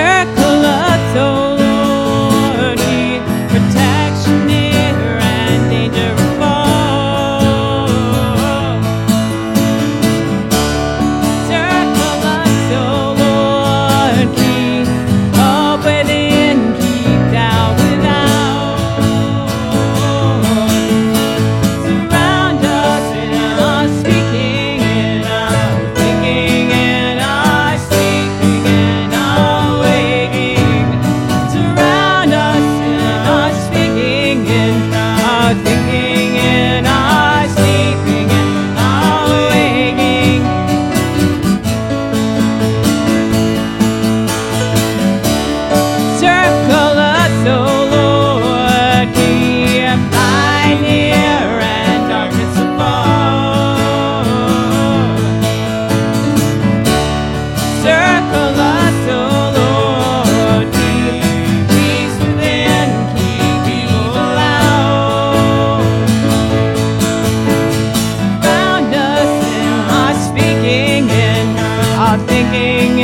circle. thinking